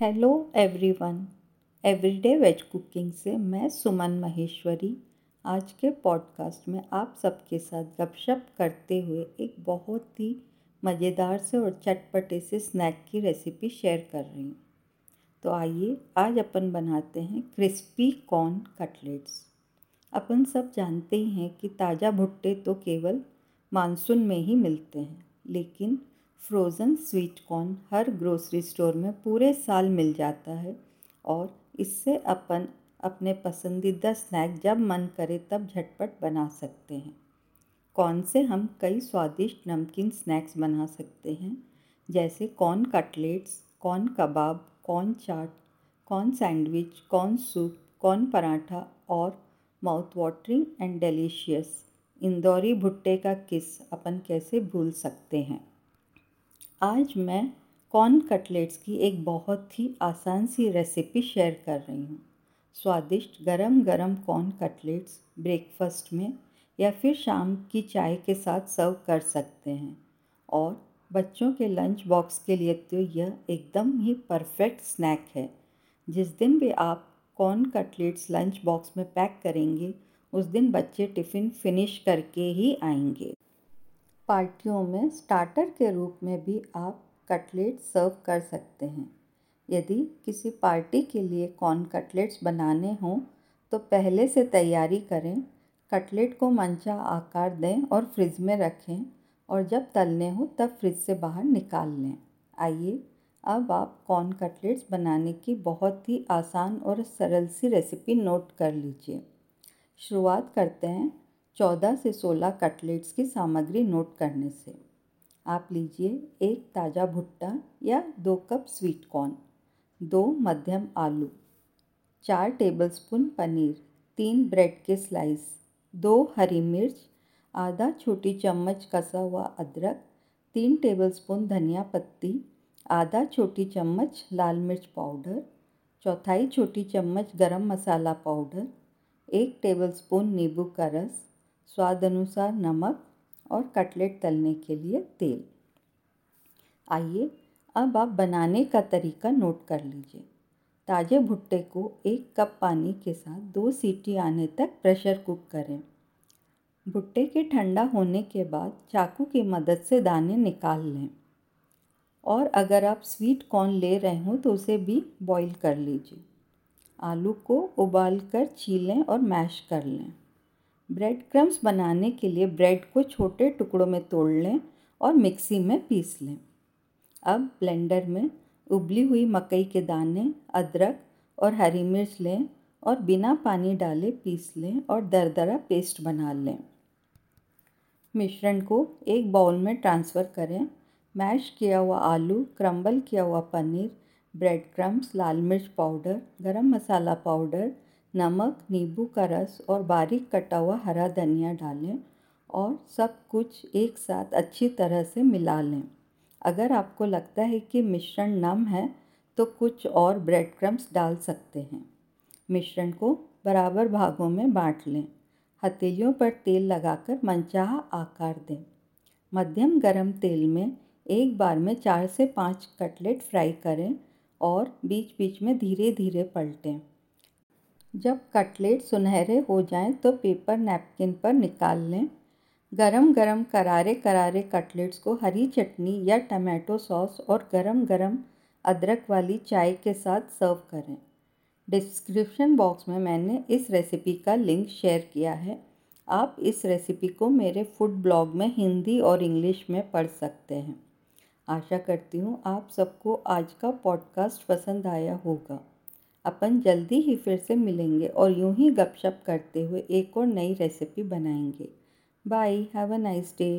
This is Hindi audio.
Hello everyone everyday veg cooking से मैं सुमन महेश्वरी। आज के पॉडकास्ट में आप सबके साथ गपशप करते हुए एक बहुत ही मज़ेदार से और चटपटे से स्नैक की रेसिपी शेयर कर रही हूँ। तो आइए, आज अपन बनाते हैं क्रिस्पी कॉर्न कटलेट्स अपन सब जानते ही हैं कि ताज़ा भुट्टे तो केवल मानसून में ही मिलते हैं, लेकिन फ्रोज़न स्वीट कॉर्न हर ग्रोसरी स्टोर में पूरे साल मिल जाता है और इससे अपन, अपने पसंदीदा स्नैक जब मन करे तब झटपट बना सकते हैं। कॉर्न से हम कई स्वादिष्ट नमकीन स्नैक्स बना सकते हैं, जैसे corn cutlets corn kebab corn chaat corn sandwich corn soup corn paratha और माउथ वाटरिंग एंड डेलीशियस इंदौरी भुट्टे का किस अपन कैसे भूल सकते हैं? आज मैं कॉर्न कटलेट्स की एक बहुत ही आसान सी रेसिपी शेयर कर रही हूँ। स्वादिष्ट गरम गरम कॉर्न कटलेट्स ब्रेकफास्ट में या फिर शाम की चाय के साथ सर्व कर सकते हैं। और बच्चों के लंच बॉक्स के लिए तो यह एकदम ही परफेक्ट स्नैक है। जिस दिन भी आप कॉर्न कटलेट्स लंच बॉक्स में पैक करेंगे, उस दिन बच्चे टिफ़िन फिनिश करके ही आएँगे। पार्टियों में स्टार्टर के रूप में भी आप कटलेट सर्व कर सकते हैं। यदि किसी पार्टी के लिए कॉर्न कटलेट्स बनाने हों तो पहले से तैयारी करें कटलेट को मंचा आकार दें और फ्रिज में रखें और जब तलने हो तब फ्रिज से बाहर निकाल लें। आइए, अब आप कॉर्न कटलेट्स बनाने की बहुत ही आसान और सरल सी रेसिपी नोट कर लीजिए। शुरुआत करते हैं चौदह से सोलह कटलेट्स की सामग्री नोट करने से। आप लीजिए एक ताज़ा भुट्टा या दो कप स्वीट कॉर्न, दो मध्यम आलू, चार टेबलस्पून पनीर, तीन ब्रेड के स्लाइस, दो हरी मिर्च, आधा छोटी चम्मच कसा हुआ अदरक, तीन टेबलस्पून धनिया पत्ती, आधा छोटी चम्मच लाल मिर्च पाउडर, चौथाई छोटी चम्मच गरम मसाला पाउडर, एक टेबलस्पून नींबू का रस स्वाद अनुसार नमक और कटलेट तलने के लिए तेल। आइए अब आप बनाने का तरीका नोट कर लीजिए। ताज़े भुट्टे को एक कप पानी के साथ दो सीटी आने तक प्रेशर कुक करें। भुट्टे के ठंडा होने के बाद चाकू की मदद से दाने निकाल लें। और अगर आप स्वीट कॉर्न ले रहे हों तो उसे भी बॉईल कर लीजिए। आलू को उबाल कर छीलें और मैश कर लें। ब्रेड क्रम्स बनाने के लिए ब्रेड को छोटे टुकड़ों में तोड़ लें और मिक्सी में पीस लें। अब ब्लेंडर में उबली हुई मकई के दाने, अदरक और हरी मिर्च लें और बिना पानी डाले पीस लें और दरदरा पेस्ट बना लें। मिश्रण को एक बाउल में ट्रांसफ़र करें। मैश किया हुआ आलू क्रम्बल किया हुआ पनीर ब्रेड क्रम्स लाल मिर्च पाउडर गरम मसाला पाउडर नमक, नींबू का रस और बारीक कटा हुआ हरा धनिया डालें और सब कुछ एक साथ अच्छी तरह से मिला लें। अगर आपको लगता है कि मिश्रण नम है तो कुछ और ब्रेड क्रम्स डाल सकते हैं। मिश्रण को बराबर भागों में बांट लें। हथेलियों पर तेल लगाकर मनचाहा आकार दें। मध्यम गरम तेल में एक बार में चार से पाँच कटलेट फ्राई करें और बीच बीच में धीरे धीरे पलटें। जब कटलेट सुनहरे हो जाएँ तो पेपर नैपकिन पर निकाल लें। गरम गरम करारे करारे कटलेट्स को हरी चटनी या टमाटो सॉस और गरम गरम अदरक वाली चाय के साथ सर्व करें। डिस्क्रिप्शन बॉक्स में मैंने इस रेसिपी का लिंक शेयर किया है। आप इस रेसिपी को मेरे फ़ूड ब्लॉग में हिंदी और इंग्लिश में पढ़ सकते हैं। आशा करती हूँ आप सबको आज का पॉडकास्ट पसंद आया होगा। अपन जल्दी ही फिर से मिलेंगे और यूँ ही गपशप करते हुए एक और नई रेसिपी बनाएँगे। Bye have a nice day